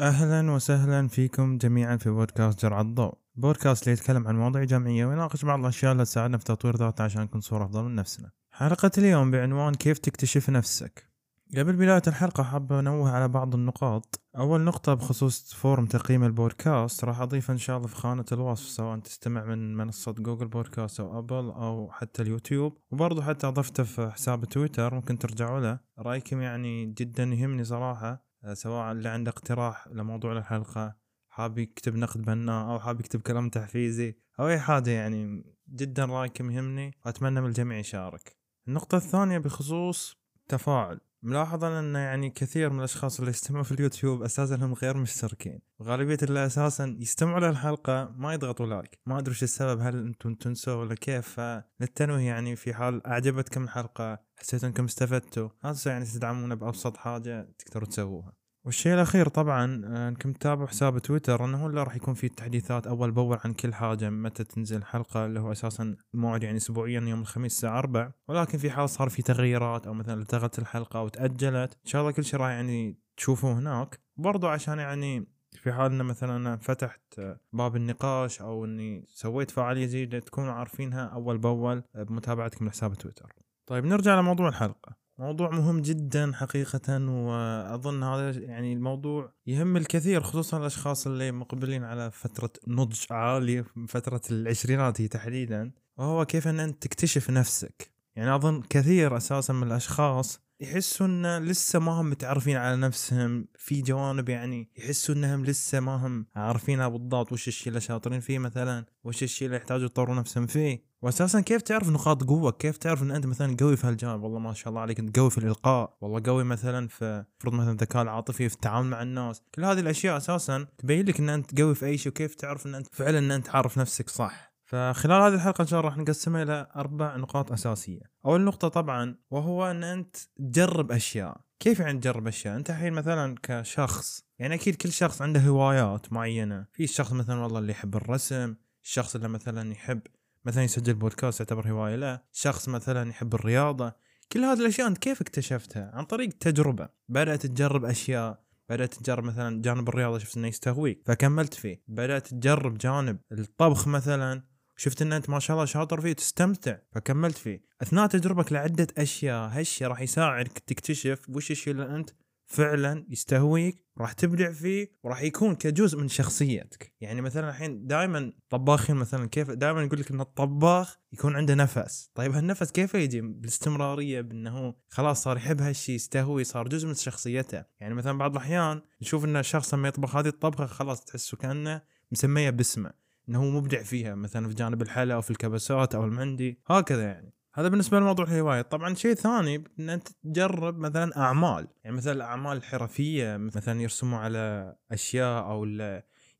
أهلا وسهلا فيكم جميعا في بودكاست جرعة الضوء. بودكاست اللي يتكلم عن مواضيع جامعية ويناقش بعض الأشياء اللي تساعدنا في تطوير ذاتنا عشان نكون صورة أفضل من نفسنا. حلقة اليوم بعنوان كيف تكتشف نفسك. قبل بداية الحلقة حاب أنوه على بعض النقاط. أول نقطة بخصوص form تقييم البودكاست. راح أضيفه إن شاء الله في خانة الوصف سواء تستمع من منصة جوجل بودكاست أو أبل أو حتى اليوتيوب. وبرضه حتى أضفته في حساب تويتر ممكن ترجعوا له. رأيكم يعني جدا يهمني صراحة. سواء اللي عنده اقتراح لموضوع الحلقة حاب يكتب نقد بناء أو حاب يكتب كلام تحفيزي أو أي حاجة يعني جدا رأيكم يهمني وأتمنى من الجميع يشارك. النقطة الثانية بخصوص تفاعل. ملاحظة أن يعني كثير من الأشخاص اللي يستمعوا في اليوتيوب أساسا هم غير مشتركين. وغالبية اللي أساسا يستمعوا للحلقة ما يضغطوا لايك ما أدري وش السبب هل أنتم تنسوا ولا كيف؟ فللتنويه يعني في حال أعجبتكم الحلقة حسيتوا أنكم استفدتوا هذا يعني تدعمونا بأبسط حاجة تقدروا تسووها. والشيء الأخير طبعا آه، أنكم تتابعوا حساب تويتر إنه اللي راح يكون فيه تحديثات أول بأول عن كل حاجة متى تنزل حلقة اللي هو أساسا الموعد يعني اسبوعيا يوم الخميس الساعة 4 ولكن في حال صار في تغييرات أو مثلا التغت الحلقة أو تأجلت إن شاء الله كل شيء راح يعني تشوفوه هناك. برضو عشان يعني في حال إن مثلا أنا فتحت آه، باب النقاش أو إني سويت فعالية جديدة تكونوا عارفينها أول بأول آه، بمتابعتكم لحساب تويتر. طيب نرجع لموضوع الحلقة. موضوع مهم جدا حقيقة وأظن هذا يعني الموضوع يهم الكثير خصوصا الأشخاص اللي مقبلين على فترة نضج عالية فترة العشرينات هي تحديدا. وهو كيف أن أنت تكتشف نفسك. يعني أظن كثير أساسا من الأشخاص يحسوا إن لسه ما هم متعرفين على نفسهم في جوانب يعني يحسوا إنهم لسه ما هم عارفينها بالضبط وش الشيء اللي شاطرين فيه مثلا وش الشيء اللي يحتاجوا يطوروا نفسهم فيه. واساسا كيف تعرف نقاط قوة كيف تعرف إن أنت مثلا قوي في هالجانب والله ما شاء الله عليك أنت قوي في الإلقاء والله قوي مثلا في فرض مثلا الذكاء العاطفي في التعامل مع الناس كل هذه الأشياء أساسا تبين لك إن أنت قوي في أي شيء وكيف تعرف إن أنت فعلا إن أنت عارف نفسك صح فخلال هذه الحلقة إن شاء الله راح نقسمها إلى أربع نقاط أساسية. أول نقطة طبعا وهو أن أنت تجرب أشياء. كيف يعني تجرب أشياء؟ أنت الحين مثلا كشخص يعني أكيد كل شخص عنده هوايات معينة. في شخص مثلا والله اللي يحب الرسم، الشخص اللي مثلا يحب مثلا يسجل بودكاست يعتبر هواية له، شخص مثلا يحب الرياضة. كل هذه الأشياء أنت كيف اكتشفتها؟ عن طريق تجربة. بدأت تجرب أشياء بدأت تجرب مثلا جانب الرياضة شفت إنه يستهويك فكملت فيه بدأت تجرب جانب الطبخ مثلا شفت ان أنت ما شاء الله شاطر فيه تستمتع فكملت فيه أثناء تجربك لعدة أشياء هالشيء راح يساعدك تكتشف وش الشيء اللي أنت فعلا يستهويك راح تبدع فيه وراح يكون كجزء من شخصيتك. يعني مثلا الحين دائما طباخين مثلا كيف دائما يقول لك إن الطباخ يكون عنده نفس. طيب هالنفس كيف يجي؟ بالاستمرارية بأنه خلاص صار يحب هالشيء يستهوي صار جزء من شخصيته. يعني مثلا بعض الأحيان نشوف إن الشخص لما يطبخ هذه الطبخة خلاص تحسه كأنه مسمية باسمه إنه هو مبدع فيها مثلا في جانب الحلا أو في الكبسات أو المندي هكذا يعني. هذا بالنسبة لموضوع الهوايه طبعا شيء ثاني إن أنت تجرب مثلا أعمال. يعني مثلا الأعمال الحرفية مثلا يرسموا على أشياء أو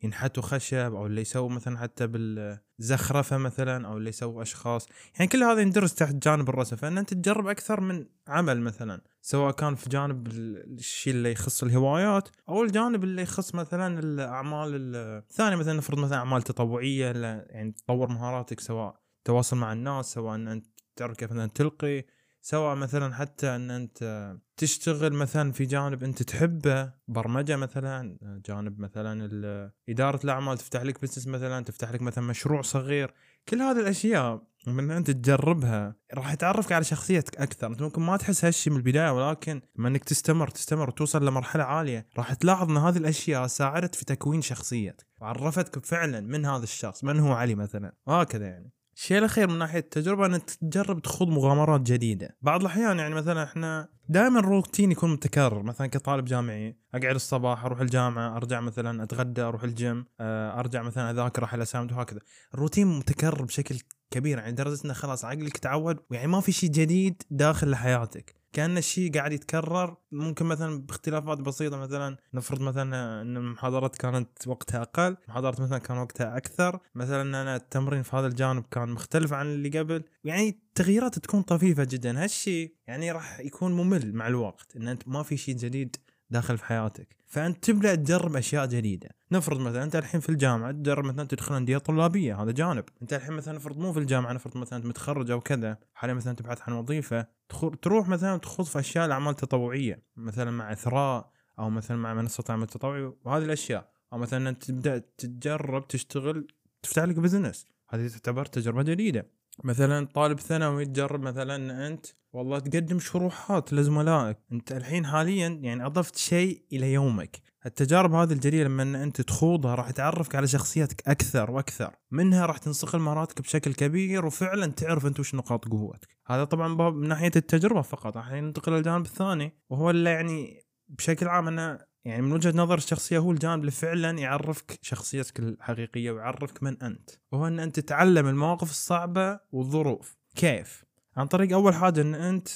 ينحتوا خشب أو اللي يسووا مثلا حتى بالزخرفة مثلا أو اللي يسووا أشخاص. يعني كل هذا يندرس تحت جانب الرسم. فإن أنت تجرب أكثر من عمل مثلا سواء كان في جانب الشيء اللي يخص الهوايات أو الجانب اللي يخص مثلا الأعمال الثانية مثلا نفرض مثلا أعمال تطوعية يعني تطور مهاراتك سواء تواصل مع الناس سواء إن أنت تعرف كيف مثلا تلقي؟ سواء مثلا حتى إن أنت تشتغل مثلا في جانب أنت تحبه برمجة مثلا جانب مثلا إدارة الأعمال تفتح لك بزنس مثلا تفتح لك مثلا مشروع صغير. كل هذه الأشياء من أنت تجربها راح تعرفك على شخصيتك أكثر. أنت ممكن ما تحس هالشيء من البداية ولكن لما إنك تستمر تستمر وتوصل لمرحلة عالية راح تلاحظ إن هذه الأشياء ساعدت في تكوين شخصيتك وعرفتك فعلا من هذا الشخص من هو علي مثلا. وهكذا يعني. الشيء الأخير من ناحية التجربة إنك تجرب تخوض مغامرات جديدة. بعض الأحيان يعني مثلا إحنا دائما الروتين يكون متكرر. مثلا كطالب جامعي أقعد الصباح أروح الجامعة أرجع مثلا أتغدى أروح الجيم آه، أرجع مثلا أذاكر أحل اسامد وهكذا. الروتين متكرر بشكل كبير. يعني لدرجة إنه خلاص عقلك تعود ويعني ما في شيء جديد داخل لحياتك. كأن الشيء قاعد يتكرر ممكن مثلا باختلافات بسيطة مثلا نفرض مثلا إن المحاضرات كانت وقتها أقل محاضرات مثلا كان وقتها أكثر مثلا إن أنا التمرين في هذا الجانب كان مختلف عن اللي قبل. يعني التغييرات تكون طفيفة جدا. هالشيء يعني راح يكون ممل مع الوقت إن أنت ما في شيء جديد داخل في حياتك. فأنت تبدأ تجرب أشياء جديدة. نفرض مثلا أنت الحين في الجامعة تجرب مثلا تدخل أندية طلابية هذا جانب. أنت الحين مثلا نفرض مو في الجامعة نفرض مثلا متخرج أو كذا حاليا مثلا تبحث عن وظيفة تروح مثلا تخوض في أشياء الأعمال التطوعية مثلا مع إثراء أو مثلا مع منصة عمل تطوعي وهذه الأشياء. أو مثلا تبدأ تجرب تشتغل تفتح لك بزنس هذه تعتبر تجربة جديدة. مثلا طالب ثانوي تجرب مثلا إن أنت والله تقدم شروحات لزملائك. أنت الحين حاليا يعني أضفت شيء إلى يومك. التجارب هذه الجديدة لما إن أنت تخوضها راح تعرفك على شخصيتك أكثر وأكثر. منها راح تنصقل مهاراتك بشكل كبير وفعلا تعرف أنت وش نقاط قوتك. هذا طبعا باب من ناحية التجربة فقط. الحين ننتقل للجانب الثاني وهو اللي يعني بشكل عام أنا يعني من وجهة نظر الشخصية هو الجانب اللي فعلا يعرفك شخصيتك الحقيقية ويعرفك من أنت وهو إن أنت تتعلم المواقف الصعبة والظروف. كيف؟ عن طريق أول حاجة إن أنت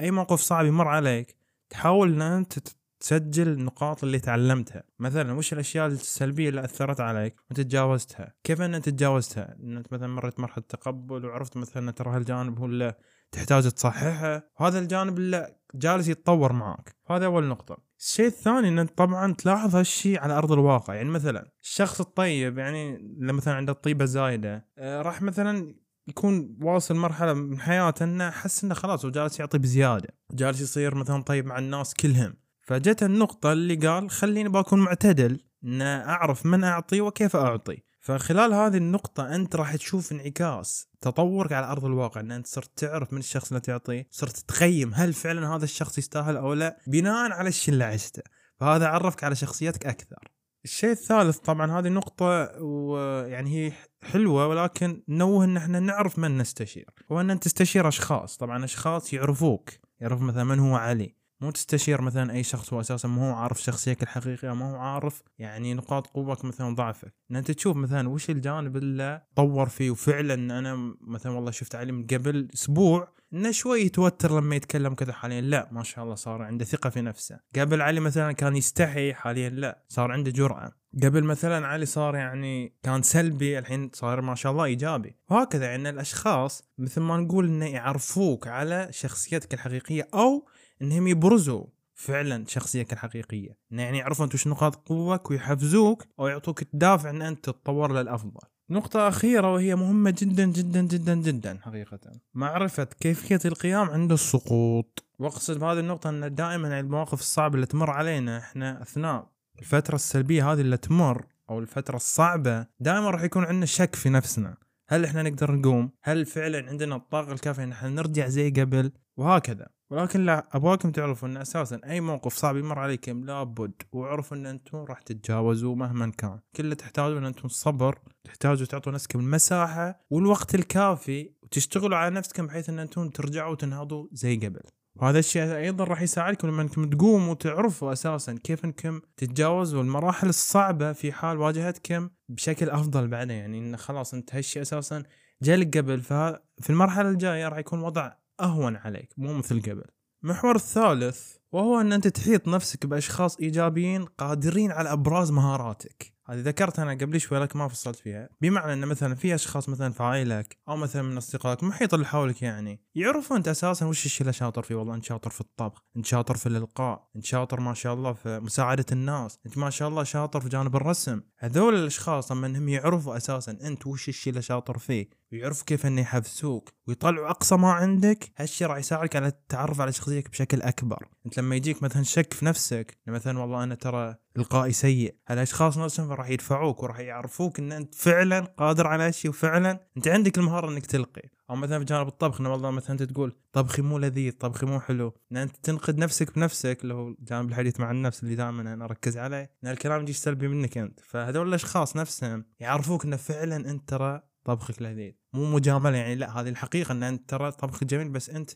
أي موقف صعب يمر عليك تحاول إن أنت تسجل النقاط اللي تعلمتها. مثلا وش الأشياء السلبية اللي أثرت عليك وانت تجاوزتها كيف إن أنت تجاوزتها إن أنت مثلا مرت مرحلة تقبل وعرفت مثلا ترى هالجانب هو اللي تحتاج تصححه وهذا الجانب اللي جالس يتطور معك هذا أول نقطة. الشيء الثاني ان طبعا تلاحظ هالشيء على أرض الواقع. يعني مثلا الشخص الطيب يعني لما مثلا عنده الطيبه زايدة آه، راح مثلا يكون واصل مرحلة من حياته إنه حس إنه خلاص هو جالس يعطي بزيادة جالس يصير مثلا طيب مع الناس كلهم. فجت النقطة اللي قال خليني بكون معتدل ان أعرف من أعطي وكيف أعطي. فخلال هذه النقطة أنت راح تشوف انعكاس تطورك على أرض الواقع أن أنت صرت تعرف من الشخص اللي تعطيه صرت تقيم هل فعلا هذا الشخص يستاهل أو لا بناء على الشيء اللي عشته. فهذا عرفك على شخصيتك أكثر. الشيء الثالث طبعا هذه نقطة ويعني هي حلوة ولكن نوه إن إحنا نعرف من نستشير. هو إن تستشير أشخاص طبعا أشخاص يعرفوك يعرف مثلا من هو علي. مو تستشير مثلا أي شخص هو أساسا ما هو عارف شخصيتك الحقيقية ما هو عارف يعني نقاط قوتك مثلا ضعفك إن أنت تشوف مثلا وش الجانب اللي طور فيه وفعلا أنا مثلا والله شفت علي من قبل أسبوع إنه شوي يتوتر لما يتكلم كذا حاليا. لا ما شاء الله صار عنده ثقة في نفسه. قبل علي مثلا كان يستحي حاليا لا صار عنده جرأة. قبل مثلا علي صار يعني كان سلبي الحين صار ما شاء الله إيجابي. وهكذا يعني الأشخاص مثل ما نقول إنه يعرفوك على شخصيتك الحقيقية أو إنهم يبرزوا فعلا شخصيتك الحقيقية. يعني يعرفوا إنت وش نقاط قوتك ويحفزوك أو يعطوك الدافع إن أنت تتطور للأفضل. نقطة أخيرة وهي مهمة جدا جدا جدا جدا حقيقة. معرفة كيفية القيام عند السقوط. وأقصد بهذه النقطة أن دائما المواقف الصعبة اللي تمر علينا إحنا أثناء الفترة السلبية هذه اللي تمر أو الفترة الصعبة دائما راح يكون عندنا شك في نفسنا. هل إحنا نقدر نقوم؟ هل فعلا عندنا الطاقة الكافية إن إحنا نرجع زي قبل؟ وهكذا. ولكن لا أبغاكم تعرفوا إن أساسا أي موقف صعب يمر عليكم لابد واعرفوا إن أنتم راح تتجاوزوا مهما كان. كل اللي تحتاجوا إن أنتم الصبر تحتاجوا تعطوا نفسكم المساحة والوقت الكافي وتشتغلوا على نفسكم بحيث إن أنتم ترجعوا وتنهضوا زي قبل. وهذا الشيء أيضا راح يساعدكم لما أنكم تقوموا تعرفوا أساسا كيف أنكم تتجاوزوا المراحل الصعبة في حال واجهتكم بشكل أفضل بعدين. يعني إن خلاص أنت هالشيء أساسا جالك قبل ففي المرحلة الجاية راح يكون وضع أهون عليك مو مثل قبل. المحور الثالث وهو أن أنت تحيط نفسك بأشخاص إيجابيين قادرين على أبراز مهاراتك. هذه ذكرت أنا قبل شوي لكن ما فصلت فيها. بمعنى أن مثلا في أشخاص مثلا في عائلك أو مثلا من أصدقائك المحيط اللي حولك يعني يعرفوا أنت أساسا وش الشيء اللي شاطر فيه؟ والله أنت شاطر في الطبخ أنت شاطر في الإلقاء أنت شاطر ما شاء الله في مساعدة الناس أنت ما شاء الله شاطر في جانب الرسم. هذول الأشخاص لما إنهم يعرفوا أساسا أنت وش الشيء اللي شاطر فيه ويعرفوا كيف إنه يحفزوك ويطلعوا أقصى ما عندك. هالشيء راح يساعدك على التعرف على شخصيتك بشكل أكبر. أنت لما يجيك مثلا شك في نفسك مثلا والله أنا ترى إلقائي سيء هالأشخاص نفسهم راح يدفعوك وراح يعرفوك إن أنت فعلا قادر على هالشيء وفعلا أنت عندك المهارة إنك تلقي. أو مثلا في جانب الطبخ إنه والله مثلا أنت تقول طبخي مو لذيذ طبخي مو حلو. إن أنت تنقد نفسك بنفسك اللي هو جانب الحديث مع النفس اللي دائما أنا أركز عليه إن الكلام يجي سلبي منك أنت. فهذول الأشخاص نفسهم يعرفوك إنه فعلا أنت ترى طبخك لذيذ مو مجاملة يعني لا هذه الحقيقة إن أنت ترى طبخك جميل بس أنت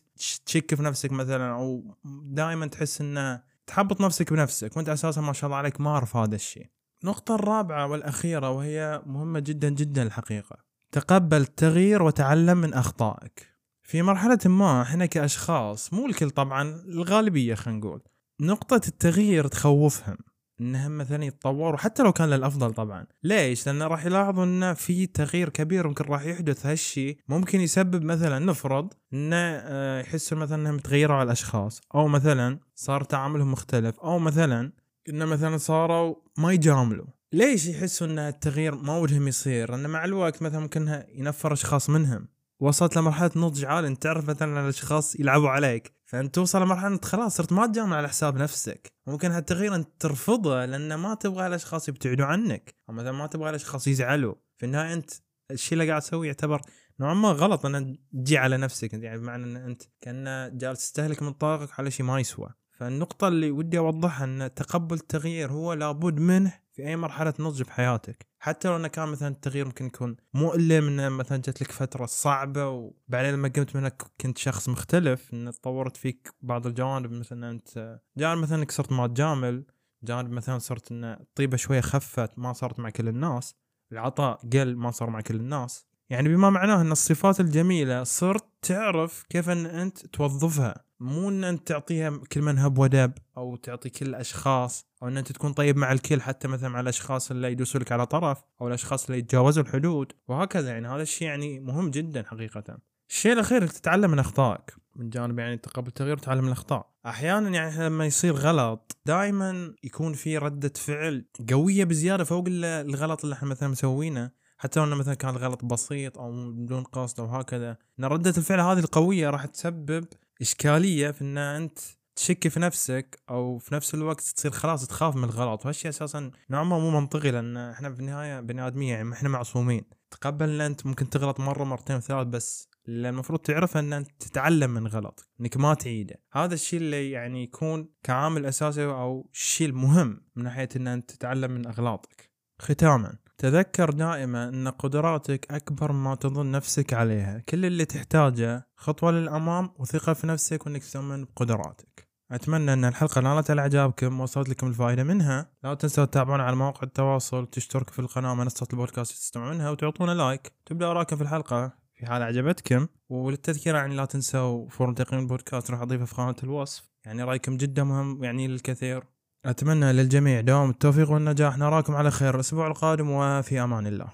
تشك في نفسك مثلا أو دائما تحس انه تحبط نفسك بنفسك وأنت أساسا ما شاء الله عليك ما أعرف هذا الشيء. النقطة الرابعة والأخيرة وهي مهمة جدا جدا الحقيقة. تقبل التغيير وتعلم من أخطائك. في مرحلة ما إحنا كأشخاص مو الكل طبعا الغالبية خلينا نقول نقطة التغيير تخوفهم. انهم مثلا يتطوروا حتى لو كان للأفضل طبعا. ليش؟ لأن راح يلاحظوا إن في تغيير كبير ممكن راح يحدث هالشيء ممكن يسبب مثلا نفرض انه آه، يحسوا مثلا إنهم تغيروا على الأشخاص. أو مثلا صار تعاملهم مختلف. أو مثلا انه مثلا صاروا ما يجاملوا. ليش يحسوا إن التغيير ما ودهم يصير؟ لأن مع الوقت مثلا ممكن ينفر أشخاص منهم. وصلت لمرحلة نضج عالي. انت تعرف مثلا الأشخاص يلعبوا عليك. فأنت توصل لمرحلة انت خلاص صرت ما تجامل على حساب نفسك. ممكن هالتغيير أنت ترفضه لأن ما تبغى الأشخاص يبتعدوا عنك. أو مثلا ما تبغى الأشخاص يزعلوا. في النهاية أنت الشيء اللي قاعد تسويه يعتبر نوعا ما غلط ان تجي على نفسك. يعني بمعنى إن أنت كان جالس تستهلك من طاقتك على شيء ما يسوى. فالنقطة اللي ودي أوضحها أن تقبل التغيير هو لابد منه في أي مرحلة نضج بحياتك. حتى لو أنه كان مثلا التغيير ممكن يكون مؤلم أنه مثلا جت لك فترة صعبة وبعدين لما قمت منها كنت شخص مختلف أنه تطورت فيك بعض الجوانب. مثلا أنت جانب مثلا أنك صرت ما تجامل جانب مثلا صرت أن الطيبة شوية خفت ما صارت مع كل الناس. العطاء قل ما صار مع كل الناس. يعني بما معناه إن الصفات الجميلة صرت تعرف كيف إن أنت توظفها. مو إن أنت تعطيها كل من هب ودب أو تعطي كل الاشخاص أو إن أنت تكون طيب مع الكل حتى مثلا مع الأشخاص اللي يدوسوا لك على طرف أو الأشخاص اللي يتجاوزوا الحدود وهكذا. يعني هذا الشيء يعني مهم جدا حقيقه. الشيء الأخير إنك تتعلم من أخطائك من جانب يعني تقبل التغيير وتعلم من الأخطاء. أحيانا يعني لما يصير غلط. دائما يكون في ردة فعل قوية بزيادة فوق الغلط اللي إحنا مثلا مسوينه حتى لو إنه مثلا كان الغلط بسيط أو بدون قصد أو هكذا إن ردة الفعل هذه القوية راح تسبب إشكالية في إن أنت تشك في نفسك أو في نفس الوقت تصير خلاص تخاف من الغلط. وهالشيء أساسا نوعا ما مو منطقي لأن إحنا في النهاية بني ادميه يعني إحنا معصومين. تقبل إن أنت ممكن تغلط مرة مرتين ثلاث بس اللي المفروض تعرفه إن أنت تتعلم من غلطك إنك ما تعيده. هذا الشيء اللي يعني يكون كعامل أساسي أو الشيء المهم من ناحية إن أنت تتعلم من أغلاطك. ختاما. تذكر دائما إن قدراتك أكبر مما تظن نفسك عليها. كل اللي تحتاجه خطوة للأمام وثقة في نفسك وإنك تؤمن بقدراتك. أتمنى إن الحلقة نالت على اعجابكم ووصلت لكم الفائدة منها. لا تنسوا تتابعونا على مواقع التواصل تشتركوا في القناة منصة البودكاست تستمعونها وتعطونا like. تبدوا اراءكم في الحلقة في حال عجبتكم وللتذكير يعني لا تنسوا form تقييم البودكاست راح أضيفه في خانة الوصف. يعني رأيكم جدا مهم يعني للكثير. أتمنى للجميع دوام التوفيق والنجاح. نراكم على خير الأسبوع القادم وفي أمان الله.